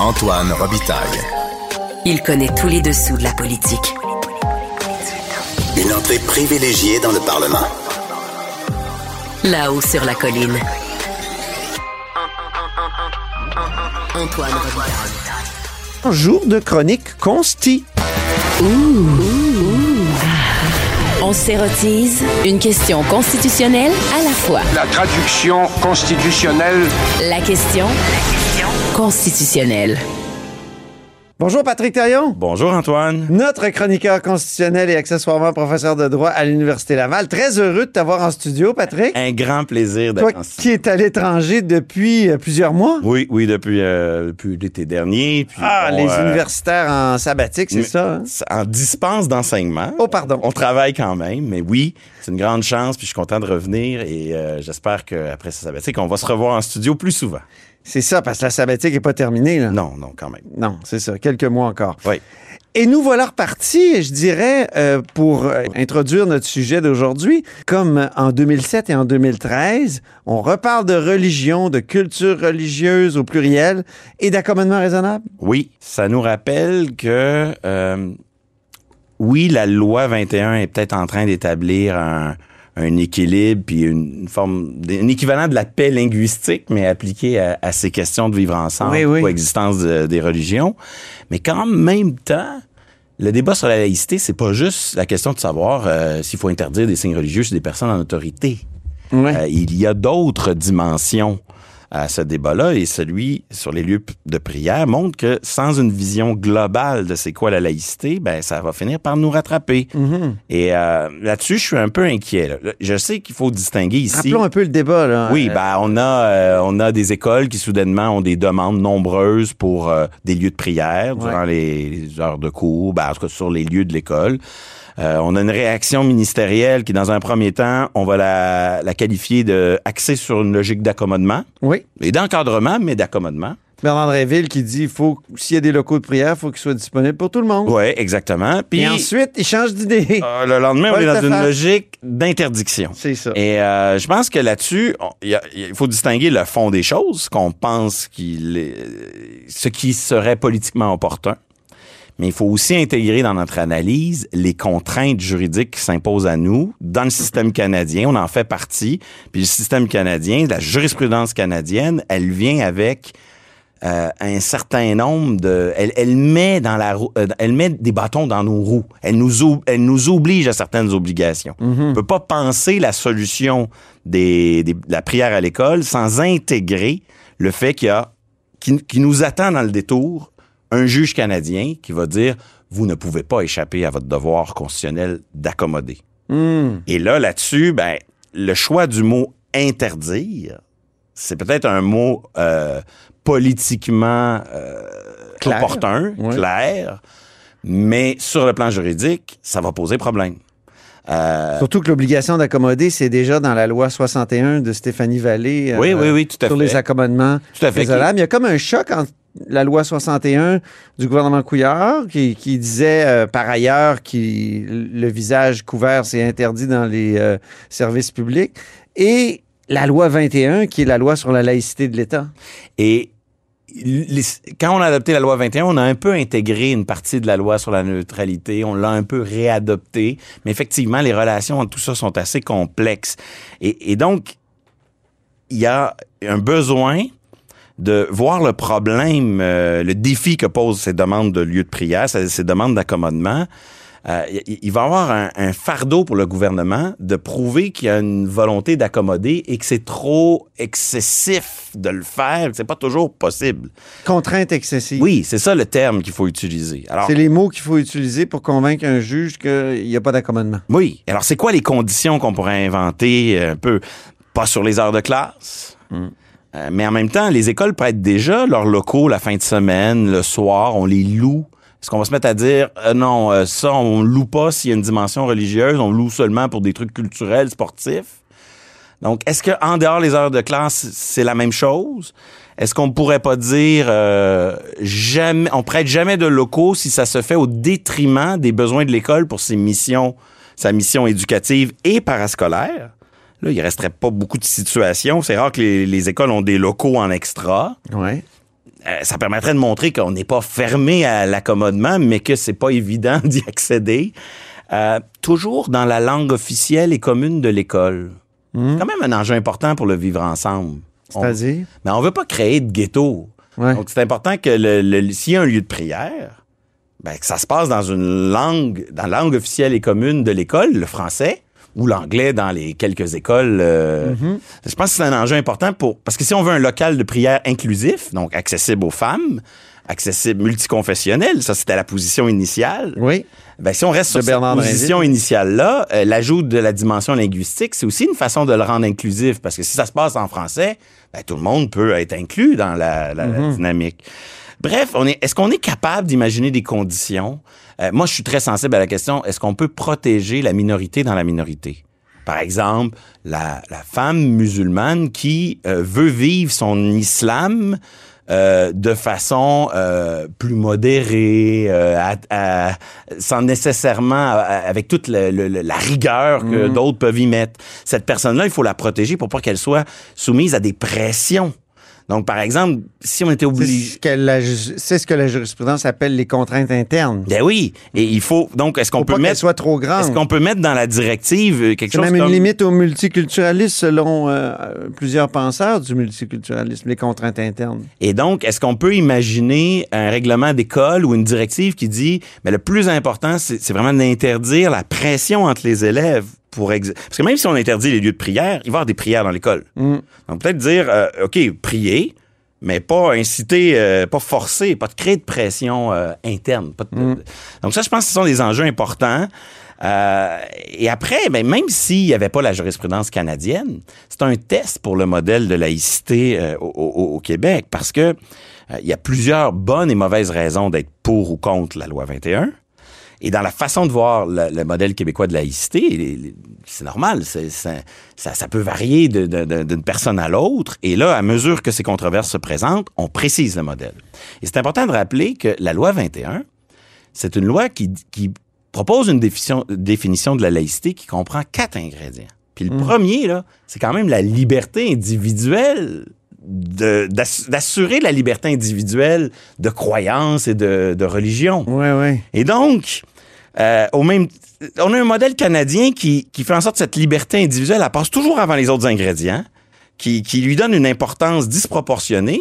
Antoine Robitaille. Il connaît tous les dessous de la politique. Une entrée privilégiée dans le Parlement. Là-haut sur la colline. Antoine Robitaille. Jour de chronique consti. On s'érotise une question constitutionnelle à la fois. La traduction constitutionnelle. La question constitutionnelle. Bonjour Patrick Taillon. Bonjour Antoine. Notre chroniqueur constitutionnel et accessoirement professeur de droit à l'Université Laval. Très heureux de t'avoir en studio, Patrick. Un grand plaisir Toi d'être en qui es à l'étranger depuis euh, plusieurs mois. Oui, oui, depuis, euh, depuis l'été dernier. Puis, Ah, les euh, universitaires en sabbatique, c'est mais- ça? hein? En dispense d'enseignement. Oh, pardon. On travaille quand même, mais oui, c'est une grande chance, puis je suis content de revenir et euh, j'espère qu'après ce sabbatique, on va se revoir en studio plus souvent. C'est ça, parce que la sabbatique n'est pas terminée. Là. Non, non, quand même. Non, c'est ça. Quelques mois encore. Oui. Et nous voilà repartis, je dirais, euh, pour euh, introduire notre sujet d'aujourd'hui. Comme en 2007 et en 2013, on reparle de religion, de culture religieuse au pluriel et d'accommodement raisonnable. Oui, ça nous rappelle que, euh, oui, la loi 21 est peut-être en train d'établir un, un équilibre puis une, forme, un équivalent de la paix linguistique, mais appliqué à, à ces questions de vivre ensemble, Oui, de- des religions. Mais qu'en même temps, le débat sur la laïcité, c'est pas juste la question de savoir euh, s'il faut interdire des signes religieux chez des personnes en autorité. Euh, il y a d'autres dimensions à ce débat-là et celui sur les lieux de prière montre que sans une vision globale de c'est quoi la laïcité, ben ça va finir par nous rattraper. Et euh, là-dessus, je suis un peu inquiet. là. Je sais qu'il faut distinguer ici. Rappelons un peu le débat. Là. Oui, Euh, ben on a euh, on a des écoles qui soudainement ont des demandes nombreuses pour euh, des lieux de prière durant les, les heures de cours, ben, en tout cas sur les lieux de l'école. Euh, on a une réaction ministérielle qui, dans un premier temps, on va la, la qualifier de axée sur une logique d'accommodement Oui. et d'encadrement, mais d'accommodement. Bernard Dréville qui dit faut s'il y a des locaux de prière, il faut qu'ils soient disponibles pour tout le monde. Ouais, exactement. Puis Et ensuite, il change d'idée. euh, le lendemain, on est dans une logique d'interdiction. C'est ça. Et euh, je pense que là-dessus, il faut distinguer le fond des choses, qu'on pense qu'il est, ce qui serait politiquement opportun. Mais il faut aussi intégrer dans notre analyse les contraintes juridiques qui s'imposent à nous dans le système canadien. On en fait partie. Puis le système canadien, la jurisprudence canadienne, elle vient avec euh, un certain nombre de, elle, elle met dans la, roue- euh, elle met des bâtons dans nos roues. Elle nous, ob- elle nous oblige à certaines obligations. On peut pas penser la solution des, des- de la prière à l'école sans intégrer le fait qu'il y a, qui, qui nous attend dans le détour un juge canadien qui va dire vous ne pouvez pas échapper à votre devoir constitutionnel d'accommoder. Hmm. Et là, là-dessus, ben, le choix du mot interdire, c'est peut-être un mot euh, politiquement euh, Clair. opportun, Ouais. clair, mais sur le plan juridique, ça va poser problème. Euh, Surtout que l'obligation d'accommoder, c'est déjà dans la loi 61 de Stéphanie Vallée. euh, Oui, oui, oui, tout à Sur fait. les accommodements Tout à fait. Il y a comme un choc entre la loi 61 du gouvernement Couillard, qui, qui disait euh, par ailleurs que le visage couvert, c'est interdit dans les euh, services publics, et la loi 21, qui est la loi sur la laïcité de l'État. Et quand on a adopté la loi 21, on a un peu intégré une partie de la loi sur la neutralité, on l'a un peu réadopté, mais effectivement, les relations entre tout ça sont assez complexes. Et, donc, il y a un besoin de voir le problème, euh, le défi que posent ces demandes de lieux de prière, ces demandes d'accommodement. Euh, il, va y avoir un, un fardeau pour le gouvernement de prouver qu'il y a une volonté d'accommoder et que c'est trop excessif de le faire, que c'est pas toujours possible. Contrainte excessive. Oui, c'est ça le terme qu'il faut utiliser. Alors, C'est les mots qu'il faut utiliser pour convaincre un juge qu'il n'y a pas d'accommodement. oui. Alors, c'est quoi les conditions qu'on pourrait inventer euh, un peu pas sur les heures de classe? Euh, mais en même temps, les écoles prêtent déjà leurs locaux la fin de semaine, le soir, on les loue. Est-ce qu'on va se mettre à dire euh, non, euh, ça on loue pas s'il y a une dimension religieuse, on loue seulement pour des trucs culturels, sportifs? Donc, est-ce que en dehors les heures de classe, c'est la même chose? Est-ce qu'on pourrait pas dire euh, jamais, on prête jamais de locaux si ça se fait au détriment des besoins de l'école pour ses missions, sa mission éducative et parascolaire? Là, il resterait pas beaucoup de situations. C'est rare que les, les écoles ont des locaux en extra. Ouais. Euh, ça permettrait de montrer qu'on n'est pas fermé à l'accommodement, mais que c'est pas évident d'y accéder. Euh, toujours dans la langue officielle et commune de l'école. C'est quand même un enjeu important pour le vivre ensemble. C'est-à-dire? mais on veut pas créer de ghetto. Ouais. Donc, c'est important que le, le- s'il y a un lieu de prière, ben, que ça se passe dans une langue, dans la langue officielle et commune de l'école, le français, ou l'anglais dans les quelques écoles. euh, Je pense que c'est un enjeu important pour, parce que si on veut un local de prière inclusif, donc accessible aux femmes, accessible multiconfessionnel, ça c'était la position initiale. Oui. Ben, si on reste sur cette position initiale-là, euh, l'ajout de la dimension linguistique, c'est aussi une façon de le rendre inclusif, parce que si ça se passe en français, ben, tout le monde peut être inclus dans la, la- la dynamique. Bref, on est, est-ce qu'on est capable d'imaginer des conditions? Euh, moi, je suis très sensible à la question, est-ce qu'on peut protéger la minorité dans la minorité? Par exemple, la, la femme musulmane qui euh, veut vivre son islam euh, de façon euh, plus modérée, euh, à- à- sans nécessairement avec toute le- la rigueur que d'autres peuvent y mettre. Cette personne-là, il faut la protéger pour pas qu'elle soit soumise à des pressions. Donc, par exemple, si on était obligé... c'est ce que la jurisprudence appelle les contraintes internes. Ben oui, et il faut donc est-ce qu'on peut pas mettre soit trop grande. est-ce qu'on peut mettre dans la directive euh, quelque chose même comme une limite au multiculturalisme selon euh, euh, plusieurs penseurs du multiculturalisme, les contraintes internes. Et donc, est-ce qu'on peut imaginer un règlement d'école ou une directive qui dit, mais le plus important, c'est vraiment d'interdire la pression entre les élèves? Pour ex- parce que même si on interdit les lieux de prière, il va y avoir des prières dans l'école. Mm. Donc peut-être dire, euh, ok, prier, mais pas inciter, euh, pas forcer, pas de créer de pression euh, interne. pas de- Donc ça, je pense que ce sont des enjeux importants. Euh, et après, ben, même s'il n'y avait pas la jurisprudence canadienne, c'est un test pour le modèle de laïcité euh, au, au- au Québec parce que euh, il y a plusieurs bonnes et mauvaises raisons d'être pour ou contre la loi 21. Et dans la façon de voir le, le modèle québécois de laïcité, c'est normal, ça, ça peut varier d'une personne à l'autre. Et là, à mesure que ces controverses se présentent, on précise le modèle. Et c'est important de rappeler que la loi 21, c'est une loi qui, qui propose une définition, définition de la laïcité qui comprend quatre ingrédients. Puis le premier, là, c'est quand même la liberté individuelle d'assurer la liberté individuelle de croyance et de, de religion. Oui, oui. Et donc, euh, au même, on a un modèle canadien qui, qui fait en sorte que cette liberté individuelle, elle passe toujours avant les autres ingrédients, qui, qui lui donne une importance disproportionnée.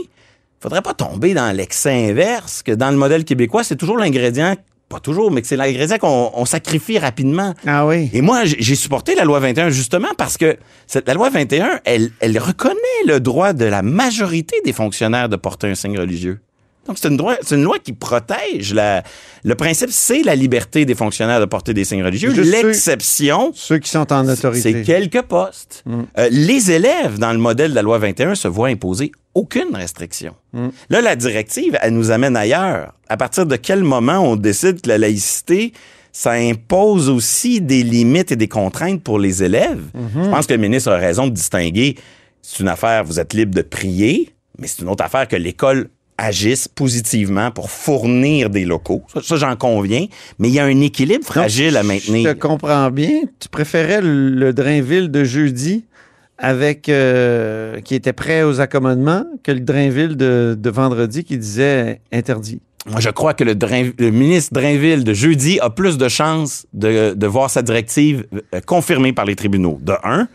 faudrait pas tomber dans l'excès inverse, que dans le modèle québécois, c'est toujours l'ingrédient, pas toujours, mais que c'est l'ingrédient qu'on on sacrifie rapidement. Ah oui. Et moi, j'ai j'ai supporté la loi 21 justement parce que cette, la loi 21, elle, elle reconnaît le droit de la majorité des fonctionnaires de porter un signe religieux. Donc, c'est une, droit- c'est une loi qui protège la. Le principe, c'est la liberté des fonctionnaires de porter des signes religieux. Ceux- L'exception, Ceux qui sont en autorité. c'est quelques postes. Euh, les élèves, dans le modèle de la loi 21, se voient imposer aucune restriction. Là, la directive, elle nous amène ailleurs. À partir de quel moment on décide que la laïcité, ça impose aussi des limites et des contraintes pour les élèves? Je pense que le ministre a raison de distinguer. C'est une affaire, vous êtes libre de prier, mais c'est une autre affaire que l'école agisse positivement pour fournir des locaux. Ça, ça, j'en conviens. Mais il y a un équilibre Donc, fragile à maintenir. Je te comprends bien. Tu préférais le, le Drainville de jeudi avec euh, qui était prêt aux accommodements que le Drainville de, de vendredi qui disait interdit. Moi, je crois que le, Drain- le ministre Drainville de jeudi a plus de chances de, de voir sa directive euh, confirmée par les tribunaux, de un.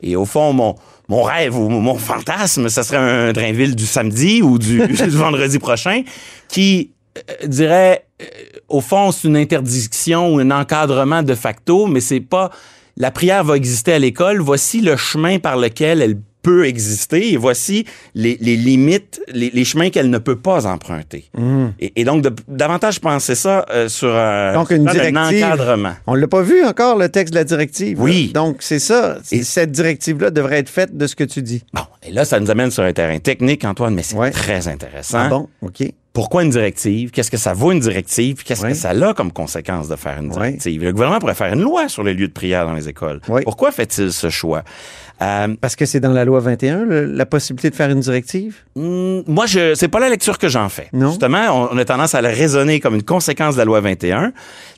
Et au fond, mon, mon rêve ou mon fantasme, ce serait un Drainville du samedi ou du, du vendredi prochain qui euh, dirait, euh, au fond, c'est une interdiction ou un encadrement de facto, mais c'est pas... La prière va exister à l'école. Voici le chemin par lequel elle peut exister et voici les, les limites, les, les chemins qu'elle ne peut pas emprunter. Et, et donc, de, davantage penser ça euh, sur un, Donc, une un encadrement. On l'a pas vu encore, le texte de la directive. Oui. là. Donc, c'est ça. Et- Cette directive-là devrait être faite de ce que tu dis. Bon, et là, ça nous amène sur un terrain technique, Antoine, mais c'est Ouais. très intéressant. Ah bon? OK. Pourquoi une directive? Qu'est-ce que ça vaut une directive? Puis Qu'est-ce que ça a comme conséquence de faire une directive? Le gouvernement pourrait faire une loi sur les lieux de prière dans les écoles. Pourquoi fait-il ce choix? Euh, Parce que c'est dans la loi 21, le- la possibilité de faire une directive? Hmm, moi, je c'est pas la lecture que j'en fais. Non. Justement, on, on a tendance à le raisonner comme une conséquence de la loi 21.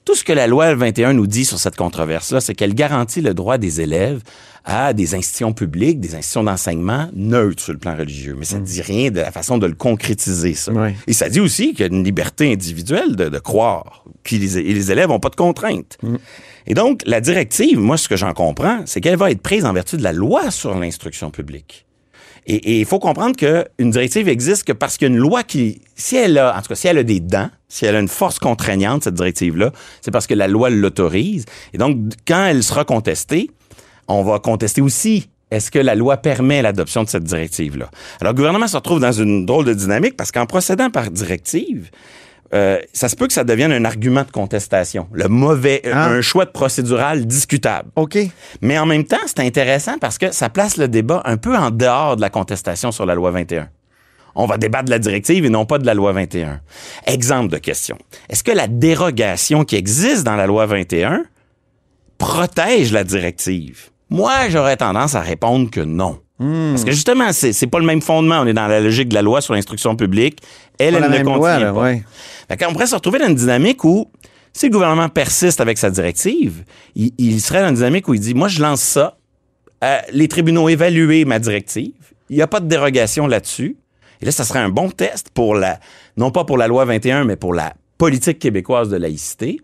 Tout ce que la loi 21 nous dit sur cette controverse-là, c'est qu'elle garantit le droit des élèves à des institutions publiques, des institutions d'enseignement neutres sur le plan religieux. Mais ça ne dit rien de la façon de le concrétiser, ça. Et ça dit aussi qu'il y a une liberté individuelle de, de croire. Puis les, et les élèves n'ont pas de contraintes. Et donc, la directive, moi, ce que j'en comprends, c'est qu'elle va être prise en vertu de la loi sur l'instruction publique. Et il faut comprendre qu'une directive existe que parce qu'il y a une loi qui, si elle a, en tout cas, si elle a des dents, si elle a une force contraignante, cette directive-là, c'est parce que la loi l'autorise. Et donc, quand elle sera contestée, on va contester aussi est-ce que la loi permet l'adoption de cette directive-là? Alors, le gouvernement se retrouve dans une drôle de dynamique parce qu'en procédant par directive, euh, ça se peut que ça devienne un argument de contestation, le mauvais, Ah. un choix de procédural discutable. OK. Mais en même temps, c'est intéressant parce que ça place le débat un peu en dehors de la contestation sur la loi 21. On va débattre de la directive et non pas de la loi 21. Exemple de question. Est-ce que la dérogation qui existe dans la loi 21 protège la directive? Moi, j'aurais tendance à répondre que non. Parce que justement, c'est c'est pas le même fondement. On est dans la logique de la loi sur l'instruction publique. Elle, elle ne contient loi, là, pas. ouais. Fait qu'on pourrait se retrouver dans une dynamique où, si le gouvernement persiste avec sa directive, il, il serait dans une dynamique où il dit, moi, je lance ça, euh, les tribunaux évaluent ma directive, il n'y a pas de dérogation là-dessus. Et là, ça serait un bon test pour la, non pas pour la loi 21, mais pour la politique québécoise de laïcité.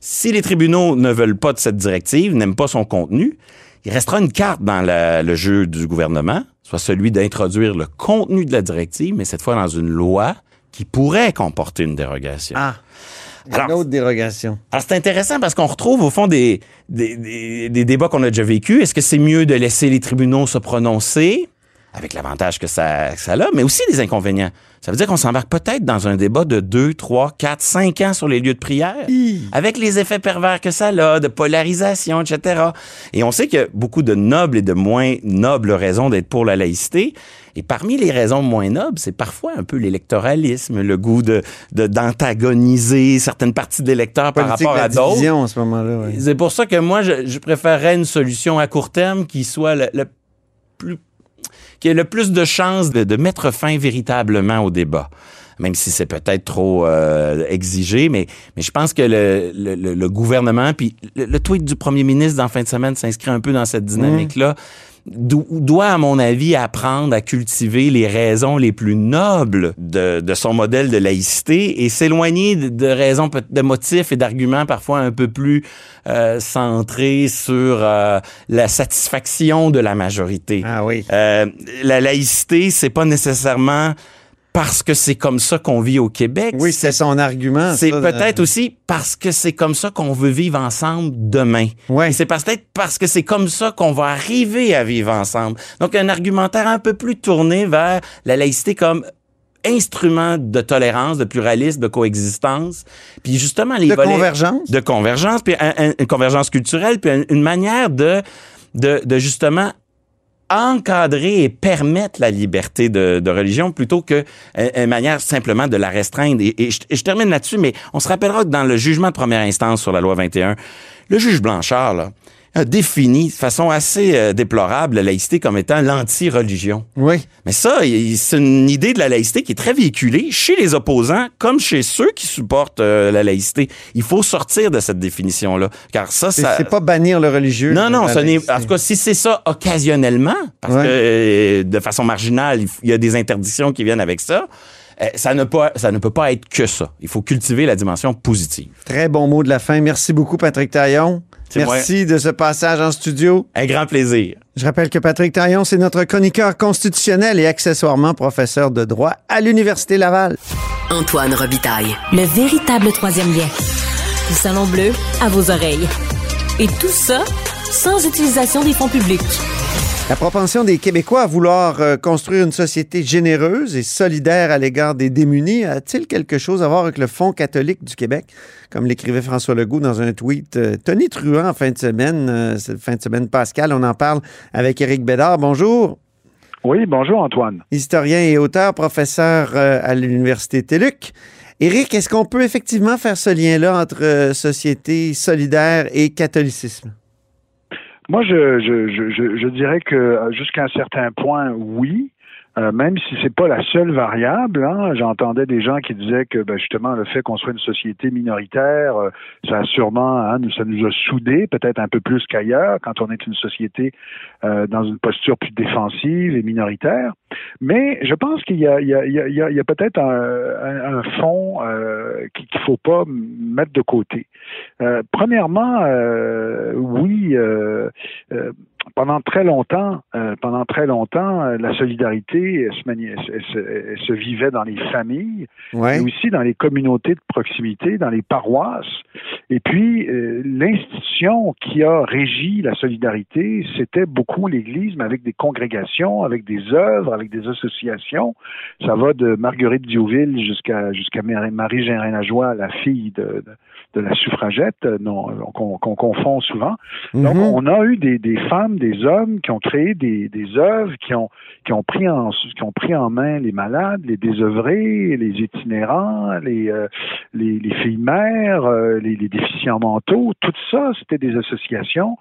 Si les tribunaux ne veulent pas de cette directive, n'aiment pas son contenu, il restera une carte dans la- le jeu du gouvernement, soit celui d'introduire le contenu de la directive, mais cette fois dans une loi qui pourrait comporter une dérogation. Ah. Une autre dérogation. Alors, c'est intéressant parce qu'on retrouve au fond des, des, des- des débats qu'on a déjà vécus. Est-ce que c'est mieux de laisser les tribunaux se prononcer, avec l'avantage que ça, que ça a, mais aussi des inconvénients? Ça veut dire qu'on s'embarque peut-être dans un débat de 2, 3, 4, 5 ans sur les lieux de prière, avec les effets pervers que ça a, de polarisation, etc. Et on sait qu'il y a beaucoup de nobles et de moins nobles raisons d'être pour la laïcité. Et parmi les raisons moins nobles, c'est parfois un peu l'électoralisme, le goût de de- d'antagoniser certaines parties de l'électeur par rapport à d'autres. en ce moment-là. ouais. C'est pour ça que moi, je, je préférerais une solution à court terme qui soit le, le plus qui ait le plus de chances de, de mettre fin véritablement au débat. Même si c'est peut-être trop euh, exigé, mais, mais je pense que le, le, le- le gouvernement, puis le, le tweet du premier ministre en fin de semaine s'inscrit un peu dans cette dynamique-là, doit, à mon avis, apprendre à cultiver les raisons les plus nobles de, de son modèle de laïcité et s'éloigner de, de raisons, de motifs et d'arguments parfois un peu plus euh, centrés sur euh, la satisfaction de la majorité. Ah oui. Euh, la laïcité, c'est pas nécessairement parce que c'est comme ça qu'on vit au Québec. Oui, c'est son argument. C'est peut-être euh, aussi parce que c'est comme ça qu'on veut vivre ensemble demain. Ouais. C'est peut-être parce que c'est comme ça qu'on va arriver à vivre ensemble. Donc, un argumentaire un peu plus tourné vers la laïcité comme instrument de tolérance, de pluralisme, de coexistence. Puis justement, les De volets- convergence? de convergence, puis un- un- une convergence culturelle, puis une, une manière de, de, de justement encadrer et permettre la liberté de, religion plutôt que euh, manière simplement de la restreindre. Et, et je, et je termine là-dessus, mais on se rappellera que dans le jugement de première instance sur la loi 21, le juge Blanchard là, a défini de façon assez euh, déplorable la laïcité comme étant l'anti-religion. Oui. Mais ça, c'est une idée de la laïcité qui est très véhiculée chez les opposants comme chez ceux qui supportent euh, la laïcité. Il faut sortir de cette définition-là, car ça, C'est ça... c'est pas bannir le religieux. Non, non, ce n'est. En tout cas, si c'est ça occasionnellement, parce Ouais. que euh, de façon marginale, il y a des interdictions qui viennent avec ça, ça, ne peut, ça ne peut pas être que ça. Il faut cultiver la dimension positive. Très bon mot de la fin. Merci beaucoup, Patrick Taillon. Merci de ce passage en studio. Un grand plaisir. Je rappelle que Patrick Taillon, c'est notre chroniqueur constitutionnel et accessoirement professeur de droit à l'Université Laval. Antoine Robitaille. Le véritable troisième lien. Du Salon Bleu à vos oreilles. Et tout ça sans utilisation des fonds publics. La propension des Québécois à vouloir euh, construire une société généreuse et solidaire à l'égard des démunis a-t-il quelque chose à voir avec le Fonds catholique du Québec? Comme l'écrivait François Legault dans un tweet euh, Tony Truant en fin de semaine, euh, cette fin de semaine Pascal, on en parle avec Éric Bédard. Bonjour. Oui, bonjour Antoine. Historien et auteur, professeur à l'Université TELUC. Éric, est-ce qu'on peut effectivement faire ce lien-là entre société solidaire et catholicisme? Moi, je, je, je, je, dirais que euh, jusqu'à un certain point, oui. euh, même si c'est pas la seule variable. Hein. J'entendais des gens qui disaient que ben, justement le fait qu'on soit une société minoritaire, euh, ça a sûrement, hein, ça nous a soudés, peut-être un peu plus qu'ailleurs, quand on est une société dans une posture plus défensive et minoritaire. Mais je pense qu'il y a, il y a, il y a, il y a peut-être un, un, fond euh, qu'il ne faut pas mettre de côté. Euh, premièrement, euh, oui, pendant très longtemps, pendant très longtemps, la solidarité se, elle se, se, vivait dans les familles, ouais. mais aussi dans les communautés de proximité, dans les paroisses. Et puis, l'institution qui a régi la solidarité, c'était beaucoup l'Église, mais avec des congrégations, avec des œuvres, avec des associations. Ça va de Marguerite Diouville jusqu'à jusqu'à Marie Gérin Lajoie, la fille de, de, de la suffragette, non, qu'on qu confond souvent. Mhm. Donc, on a eu des, des femmes, des hommes qui ont créé des, des œuvres, qui ont, qui, ont pris en, qui ont pris en main les malades, les désœuvrés, les itinérants, les, euh, les, les, filles mères, euh, les, les, déficients mentaux. Tout ça, c'était des associations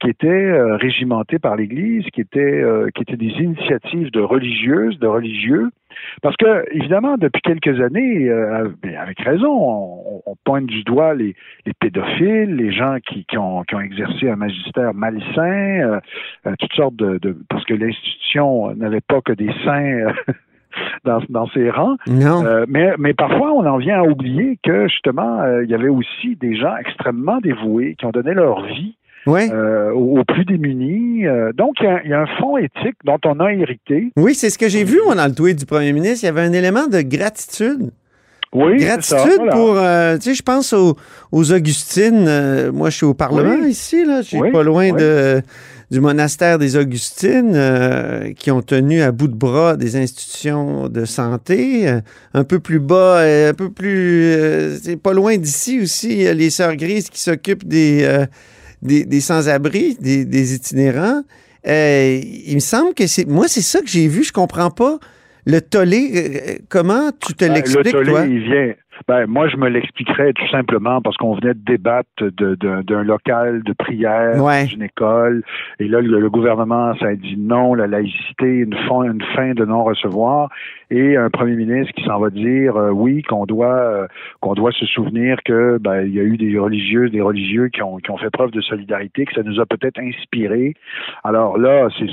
qui étaient euh, régimentées par l'Église, qui étaient, euh, qui étaient des initiatives de religieuses, de religieux. Parce que, évidemment, depuis quelques années, euh, avec raison, on, on, pointe du doigt les, les pédophiles, les gens qui, qui, ont, qui, ont, exercé un magistère malsain, euh, toutes sortes de, de parce que l'institution n'avait pas que des saints. Dans, dans, ses rangs. Non. Euh, mais, mais parfois, on en vient à oublier que justement, euh, il y avait aussi des gens extrêmement dévoués qui ont donné leur vie ouais. euh, aux, plus démunis. Euh, donc, il y, y, a un fond éthique dont on a hérité. Oui, c'est ce que j'ai vu, moi, dans le tweet du premier ministre. Il y avait un élément de gratitude. Oui, gratitude ça, voilà. pour, euh, tu sais, je pense aux, aux Augustines. Euh, moi, je suis au Parlement oui. ici, là. Je suis oui, pas loin oui. de, du monastère des Augustines euh, qui ont tenu à bout de bras des institutions de santé. Un peu plus bas, un peu plus, c'est pas loin d'ici aussi, les Sœurs Grises qui s'occupent des des, des sans-abri, des, des, itinérants. Euh, il me semble que c'est. Moi, c'est ça que j'ai vu. Je comprends pas. Le tollé, euh, comment tu te l'expliques, Le tollé, toi? il vient. Ben, moi, je me l'expliquerais tout simplement parce qu'on venait de débattre d'un local de prière, ouais. d'une école, et là, le, le, gouvernement, ça a dit non, la laïcité, une fin, une fin de non-recevoir, et un premier ministre qui s'en va dire euh, oui, qu'on doit euh, qu'on doit se souvenir que ben, il y a eu des religieuses, des religieux qui ont, qui ont fait preuve de solidarité, que ça nous a peut-être inspiré. Alors là, c'est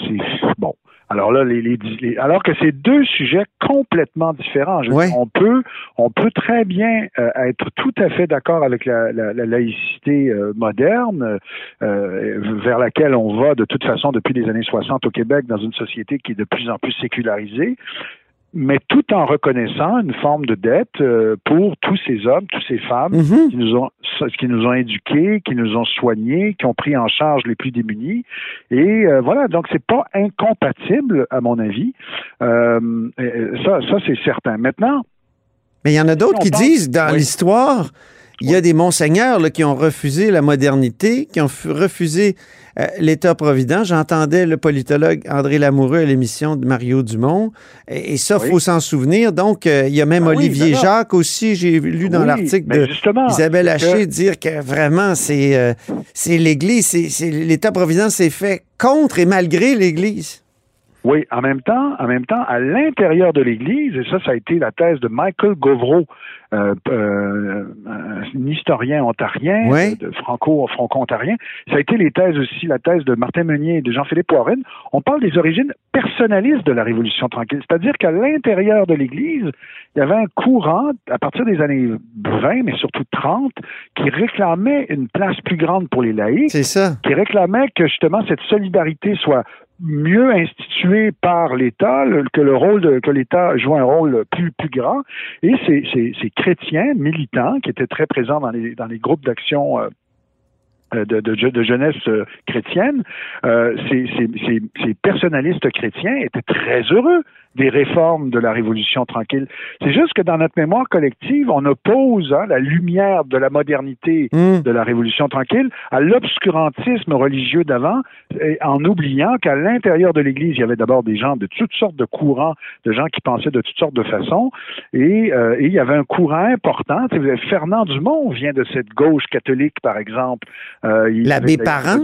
bon. Alors là, les, les, les alors que c'est deux sujets complètement différents. Je ouais. dire, on peut, on peut très bien euh, être tout à fait d'accord avec la, la, la laïcité euh, moderne, euh, vers laquelle on va de toute façon depuis les années 60 au Québec dans une société qui est de plus en plus sécularisée mais tout en reconnaissant une forme de dette euh, pour tous ces hommes, toutes ces femmes Mhm. mm -hmm. qui nous ont qui nous ont éduqués, qui nous ont soignés, qui ont pris en charge les plus démunis. Et euh, voilà, donc c'est pas incompatible à mon avis. Euh, ça, ça c'est certain. Maintenant, mais il y en a d'autres qui pense, disent dans oui. l'histoire. Il y a des monseigneurs là, qui ont refusé la modernité, qui ont refusé euh, l'État-provident. J'entendais le politologue André Lamoureux à l'émission de Mario Dumont. Et, et ça, il oui. faut s'en souvenir. Donc, euh, il y a même ah Olivier oui, Jacques aussi. J'ai lu dans oui, l'article d'Isabelle Haché que... dire que vraiment, c'est euh, l'Église, c'est l'État-provident s'est fait contre et malgré l'Église. Oui, en même temps, en même temps, à l'intérieur de l'Église, et ça, ça a été la thèse de Michael Govreau, euh, euh, un historien ontarien, oui. de franco-franco-ontarien. Ça a été les thèses aussi, la thèse de Martin Meunier et de Jean-Philippe Warren. On parle des origines personnalistes de la Révolution tranquille, c'est-à-dire qu'à l'intérieur de l'Église, il y avait un courant, à partir des années 20, mais surtout 30, qui réclamait une place plus grande pour les laïcs. Ça. Qui réclamait que justement cette solidarité soit mieux institué par l'État, que le rôle que l'État joue un rôle plus plus grand. Et ces, ces, ces, chrétiens militants qui étaient très présents dans les dans les groupes d'action euh, de, de, jeunesse euh, chrétienne, euh, ces, ces, personnalistes chrétiens étaient très heureux des réformes de la Révolution tranquille. C'est juste que dans notre mémoire collective, on oppose hein, la lumière de la modernité mm. de la Révolution tranquille à l'obscurantisme religieux d'avant, en oubliant qu'à l'intérieur de l'Église, il y avait d'abord des gens de toutes sortes de courants, de gens qui pensaient de toutes sortes de façons, et, euh, et il y avait un courant important. Fernand Dumont vient de cette gauche catholique, par exemple. Euh, L'abbé Parent?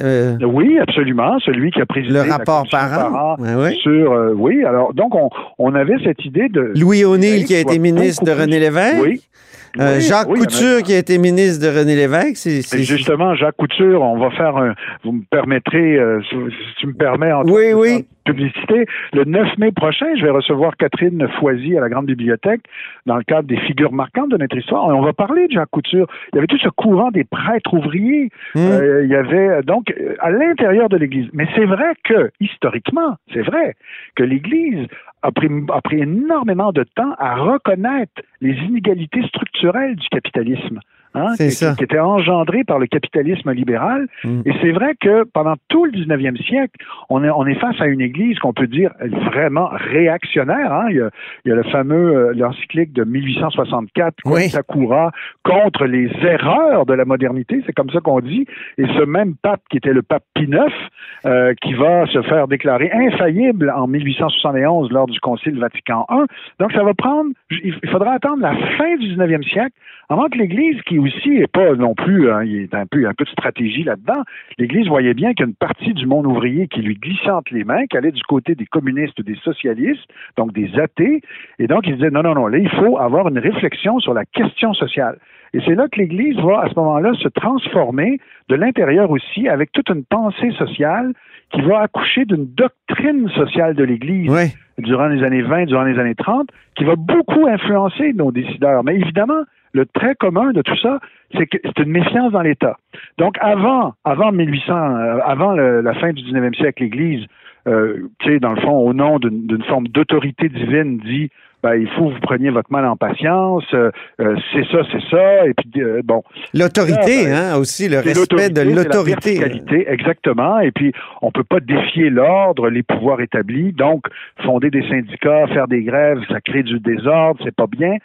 Euh, Oui, absolument. Celui qui a présidé Le la rapport commission Parent. Parent Ouais, ouais. sur euh, oui. Alors donc on, on avait cette idée de Louis O'Neill, qui a été ministre de René Lévesque. Oui. Euh, Oui, Jacques oui, Couture, qui a été ministre de René Lévesque. C'est, Et c'est- justement, Jacques Couture, on va faire un. Vous me permettrez, euh, si, tu me permets, en Oui, oui. Publicité. Le 9 mai prochain, je vais recevoir Catherine Foisy à la Grande Bibliothèque dans le cadre des figures marquantes de notre histoire. Et on va parler de Jacques Couture. Il y avait tout ce courant des prêtres ouvriers? Hmm. Euh, il y avait donc euh, à l'intérieur de l'Église. Mais c'est vrai que historiquement, c'est vrai que l'Église a pris, a pris énormément de temps à reconnaître les inégalités structurelles du capitalisme. Hein, qui, étaient engendrées par le capitalisme libéral. Mm. Et c'est vrai que pendant tout le 19e siècle, on est, on est face à une Église qu'on peut dire vraiment réactionnaire. Hein. Il, y a, il y a le fameux euh, l'encyclique de 1864, Oui. Sakura, contre les erreurs de la modernité, c'est comme ça qu'on dit. Et ce même pape qui était le pape Pie IX, euh, qui va se faire déclarer infaillible en 1871 lors du Concile Vatican I. Donc ça va prendre, il il faudra attendre la fin du 19e siècle avant que l'Église, qui aussi est pas non plus, hein, il est un peu, il y a un peu de stratégie là-dedans, l'Église voyait bien qu'il y a une partie du monde ouvrier qui lui glissait entre les mains, qui allait du côté des communistes, des socialistes, donc des athées, et donc il disait non, non, non, là il faut avoir une réflexion sur la question sociale. Et c'est là que l'Église va à ce moment-là se transformer de l'intérieur aussi avec toute une pensée sociale qui va accoucher d'une doctrine sociale de l'Église durant les années 20, durant les années 30, qui va beaucoup influencer nos décideurs. Mais évidemment, le trait commun de tout ça, c'est que c'est une méfiance dans l'État. Donc avant, avant 1800, euh, avant la fin du 19e siècle, l'Église, euh, dans le fond, au nom d'une forme d'autorité divine, dit ben, il faut que vous preniez votre mal en patience, euh, euh, c'est ça, c'est ça, et puis euh, bon. L'autorité, Ah, ben, hein, aussi, le respect de la l'autorité. verticalité, exactement. Et puis, on peut pas défier l'ordre, les pouvoirs établis. Donc, fonder des syndicats, faire des grèves, ça crée du désordre, c'est pas bien.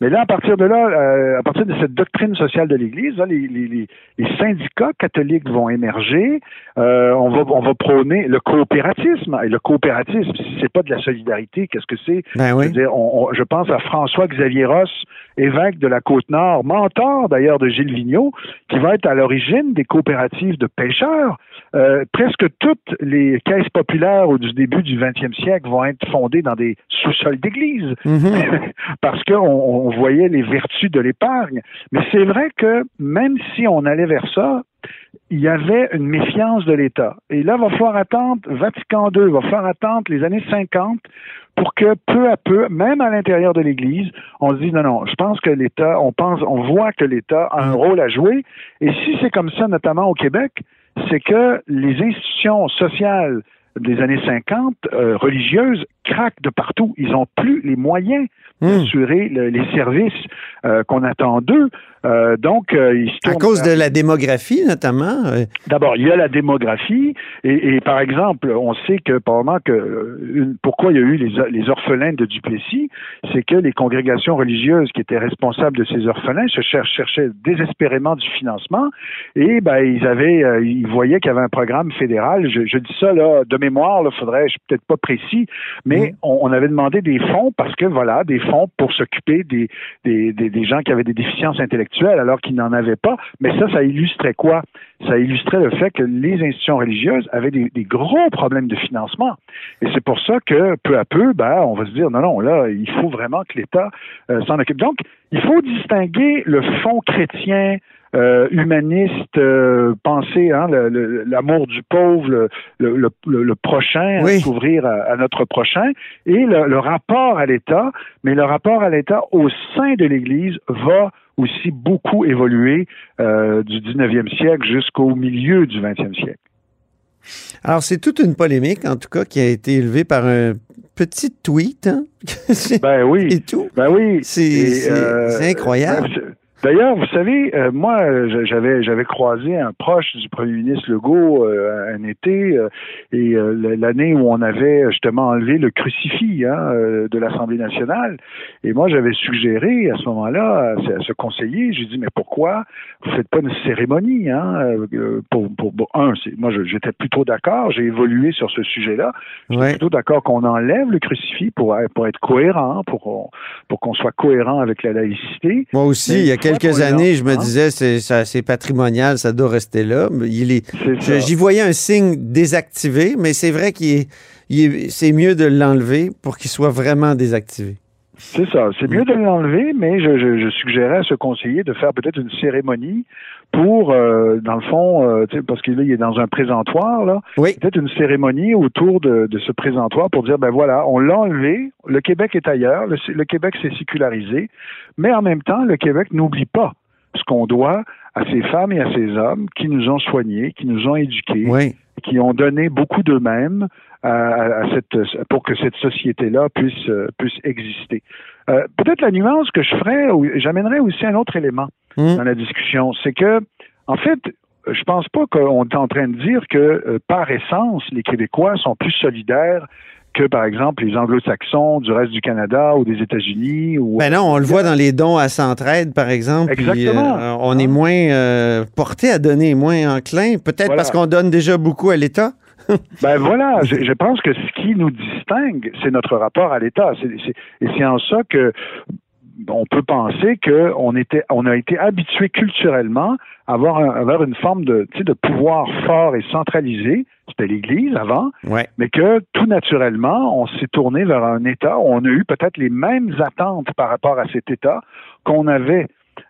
Mais là, à partir de là, euh, à partir de cette doctrine sociale de l'Église, là, les, les, les, les syndicats catholiques vont émerger. Euh, on va on va prôner le coopératisme. Et le coopératisme, si c'est pas de la solidarité, qu'est-ce que c'est? Ben oui. On- on- je pense à François-Xavier Ross, évêque de la Côte-Nord, mentor d'ailleurs de Gilles Vigneault, qui va être à l'origine des coopératives de pêcheurs. Euh, presque toutes les caisses populaires au du début du 20e siècle vont être fondées dans des sous-sols d'église Mhm. parce qu'on on voyait les vertus de l'épargne. Mais c'est vrai que même si on allait vers ça, il y avait une méfiance de l'État. Et là, il va falloir attendre Vatican II, il va falloir attendre les années 50 pour que peu à peu, même à l'intérieur de l'Église, on se dise non, non, je pense que l'État, on pense, on voit que l'État a un rôle à jouer. Et si c'est comme ça, notamment au Québec, c'est que les institutions sociales des années 50, euh, religieuses, craquent de partout. Ils n'ont plus les moyens Hmm. d'assurer le- les services euh, qu'on attend d'eux. Euh, donc, euh, ils se À cause de la démographie, notamment. D'abord, il y a la démographie, et, et par exemple, on sait que probablement que une- pourquoi il y a eu les, les orphelins de Duplessis, c'est que les congrégations religieuses qui étaient responsables de ces orphelins se cher- cherchaient désespérément du financement, et ben ils avaient, ils voyaient qu'il y avait un programme fédéral. Je, je dis ça là de mémoire, là, faudrait, je suis peut-être pas précis, mais on, on avait demandé des fonds parce que voilà, des fonds pour s'occuper des, des, des, des gens qui avaient des déficiences intellectuelles alors qu'ils n'en avaient pas. Mais ça, ça illustrait quoi? Ça illustrait le fait que les institutions religieuses avaient des, des gros problèmes de financement. Et c'est pour ça que peu à peu, ben, on va se dire non, non, là, il faut vraiment que l'État euh, s'en occupe. Donc, il faut distinguer le fonds chrétien, euh, humaniste, euh, penser hein, l'amour du pauvre, le, le, le- le- le prochain, Oui. hein, s'ouvrir à, à notre prochain, et le, rapport à l'État, mais le rapport à l'État au sein de l'Église va aussi beaucoup évoluer euh, du 19e siècle jusqu'au milieu du 20e siècle. Alors, c'est toute une polémique, en tout cas, qui a été élevée par un petit tweet. Hein? Ben oui. Et tout. Ben oui. C'est euh, c'est incroyable. D'ailleurs, vous savez, euh, moi, j'avais j'avais croisé un proche du premier ministre Legault euh, un été, euh, et euh, l'année où on avait justement enlevé le crucifix hein, euh, de l'Assemblée nationale. Et moi, j'avais suggéré à ce moment-là à, ce- conseiller, j'ai dit, mais pourquoi vous faites pas une cérémonie hein, pour, pour, pour- un, moi, j'étais plutôt d'accord, j'ai évolué sur ce sujet-là. J'étais Ouais. plutôt d'accord qu'on enlève le crucifix pour, pour être cohérent, pour, qu'on- pour qu'on soit cohérent avec la laïcité. Moi aussi, Mais il y a quelques années, je me hein? disais, c'est patrimonial, ça doit rester là. J'y voyais un signe désactivé, mais c'est vrai qu'il est, il est- c'est mieux de l'enlever pour qu'il soit vraiment désactivé. C'est ça. C'est mieux de l'enlever, mais je, je, je suggérais à ce conseiller de faire peut-être une cérémonie pour, euh, dans le fond, euh, parce qu'il est dans un présentoir, là, Oui. peut-être une cérémonie autour de, de ce présentoir pour dire, ben voilà, on l'a enlevé, le Québec est ailleurs, le, le Québec s'est sécularisé, mais en même temps, le Québec n'oublie pas ce qu'on doit à ces femmes et à ces hommes qui nous ont soignés, qui nous ont éduqués, Oui. qui ont donné beaucoup d'eux-mêmes à, à- à cette, pour que cette société-là puisse, euh, puisse exister. Euh, Peut-être la nuance que je ferais, j'amènerais aussi un autre élément Hum. dans la discussion, c'est que, en fait, je pense pas qu'on est en train de dire que, euh, par essence, les Québécois sont plus solidaires que, par exemple, les Anglo-Saxons du reste du Canada ou des États-Unis. Ou... Ben non, on le voit dans les dons à Centraide, par exemple. puis, Exactement. euh, on est moins euh, porté à donner, moins enclin. Peut-être Voilà. parce qu'on donne déjà beaucoup à l'État. Ben voilà, je, je pense que ce qui nous distingue, c'est notre rapport à l'État. Et c'est en ça que on peut penser qu'on était, on a été habitué culturellement à avoir, un- à avoir une forme de, pouvoir fort et centralisé. C'était l'Église avant, Ouais. mais que tout naturellement, on s'est tourné vers un État où on a eu peut-être les mêmes attentes par rapport à cet État qu'on avait.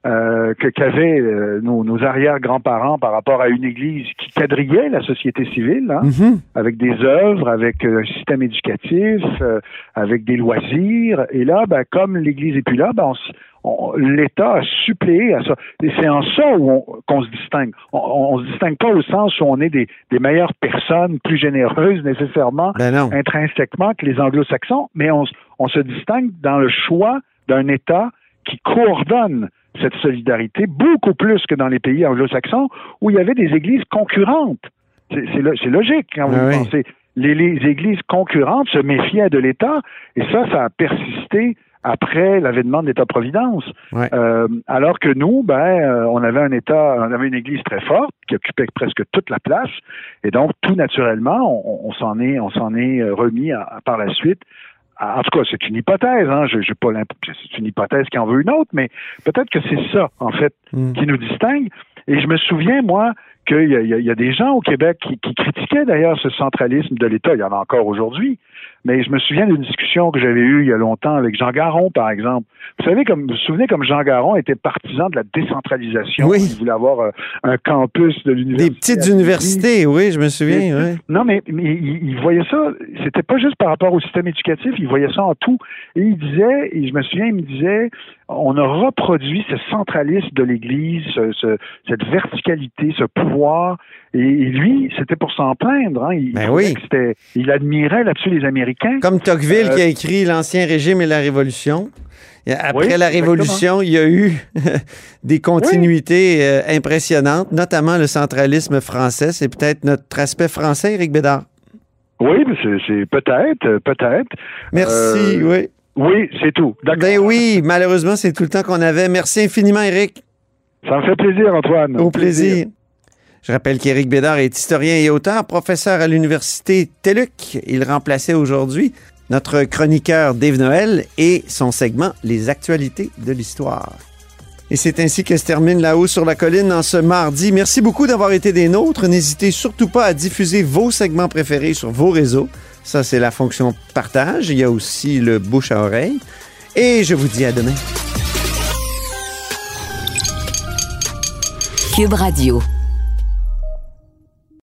Euh, que qu'avaient euh, nos, nos arrière-grands-parents par rapport à une Église qui quadrillait la société civile, hein, Mhm. avec des œuvres, avec euh, un système éducatif, euh, avec des loisirs. Et là, ben, comme l'Église est plus là, ben, l'État a suppléé à ça. Et c'est en ça qu'on se distingue. On, on se distingue pas au sens où on est des, des meilleures personnes, plus généreuses nécessairement, Ben intrinsèquement que les anglo-saxons, mais on se distingue dans le choix d'un État qui coordonne cette solidarité beaucoup plus que dans les pays anglo-saxons où il y avait des églises concurrentes. C'est c'est lo- c'est logique quand vous Ah oui. pensez. Les, les églises concurrentes se méfiaient de l'État et ça, ça a persisté après l'avènement de l'État-providence. Ouais. Euh, alors que nous, ben, euh, on avait un État, on avait une Église très forte qui occupait presque toute la place, et donc tout naturellement, on, on s'en est, on s'en est euh, remis à- à- par la suite. En tout cas, c'est une hypothèse. Hein, j'ai pas c'est une hypothèse qui en veut une autre, mais peut-être que c'est ça en fait Mm. qui nous distingue. Et je me souviens moi qu'il y, a- y des gens au Québec qui, qui critiquaient d'ailleurs ce centralisme de l'État. Il y en a encore aujourd'hui. Mais je me souviens d'une discussion que j'avais eue il y a longtemps avec Jean Garon, par exemple. Vous savez, comme vous vous souvenez, comme Jean Garon était partisan de la décentralisation. Oui. Il voulait avoir euh, un campus de l'université. Des petites universités, oui, je me souviens. Ouais. Non, mais, mais il, il voyait ça, c'était pas juste par rapport au système éducatif, il voyait ça en tout. Et il disait, et je me souviens, il me disait, on a reproduit ce centralisme de l'Église, ce- ce- cette verticalité, ce pouvoir. Et, lui, c'était pour s'en plaindre. Hein. Il, Ben oui. il admirait là-dessus les Américains. Comme Tocqueville Euh, qui a écrit L'Ancien Régime et la Révolution. Après Oui, la exactement. Révolution, il y a eu des continuités euh, impressionnantes, notamment le centralisme français. C'est peut-être notre aspect français, Éric Bédard. Oui, mais c'est, peut-être, euh, peut-être. Merci, Euh, oui. Oui, c'est tout. Ben oui, malheureusement, c'est tout le temps qu'on avait. Merci infiniment, Éric. Ça me fait plaisir, Antoine. Au plaisir. Je rappelle qu'Éric Bédard est historien et auteur, professeur à l'Université TELUC. Il remplaçait aujourd'hui notre chroniqueur Dave Noël et son segment Les actualités de l'histoire. Et c'est ainsi que se termine là-haut sur la colline en ce mardi. Merci beaucoup d'avoir été des nôtres. N'hésitez surtout pas à diffuser vos segments préférés sur vos réseaux. Ça, c'est la fonction partage. Il y a aussi le bouche à oreille. Et je vous dis à demain. Cube Radio.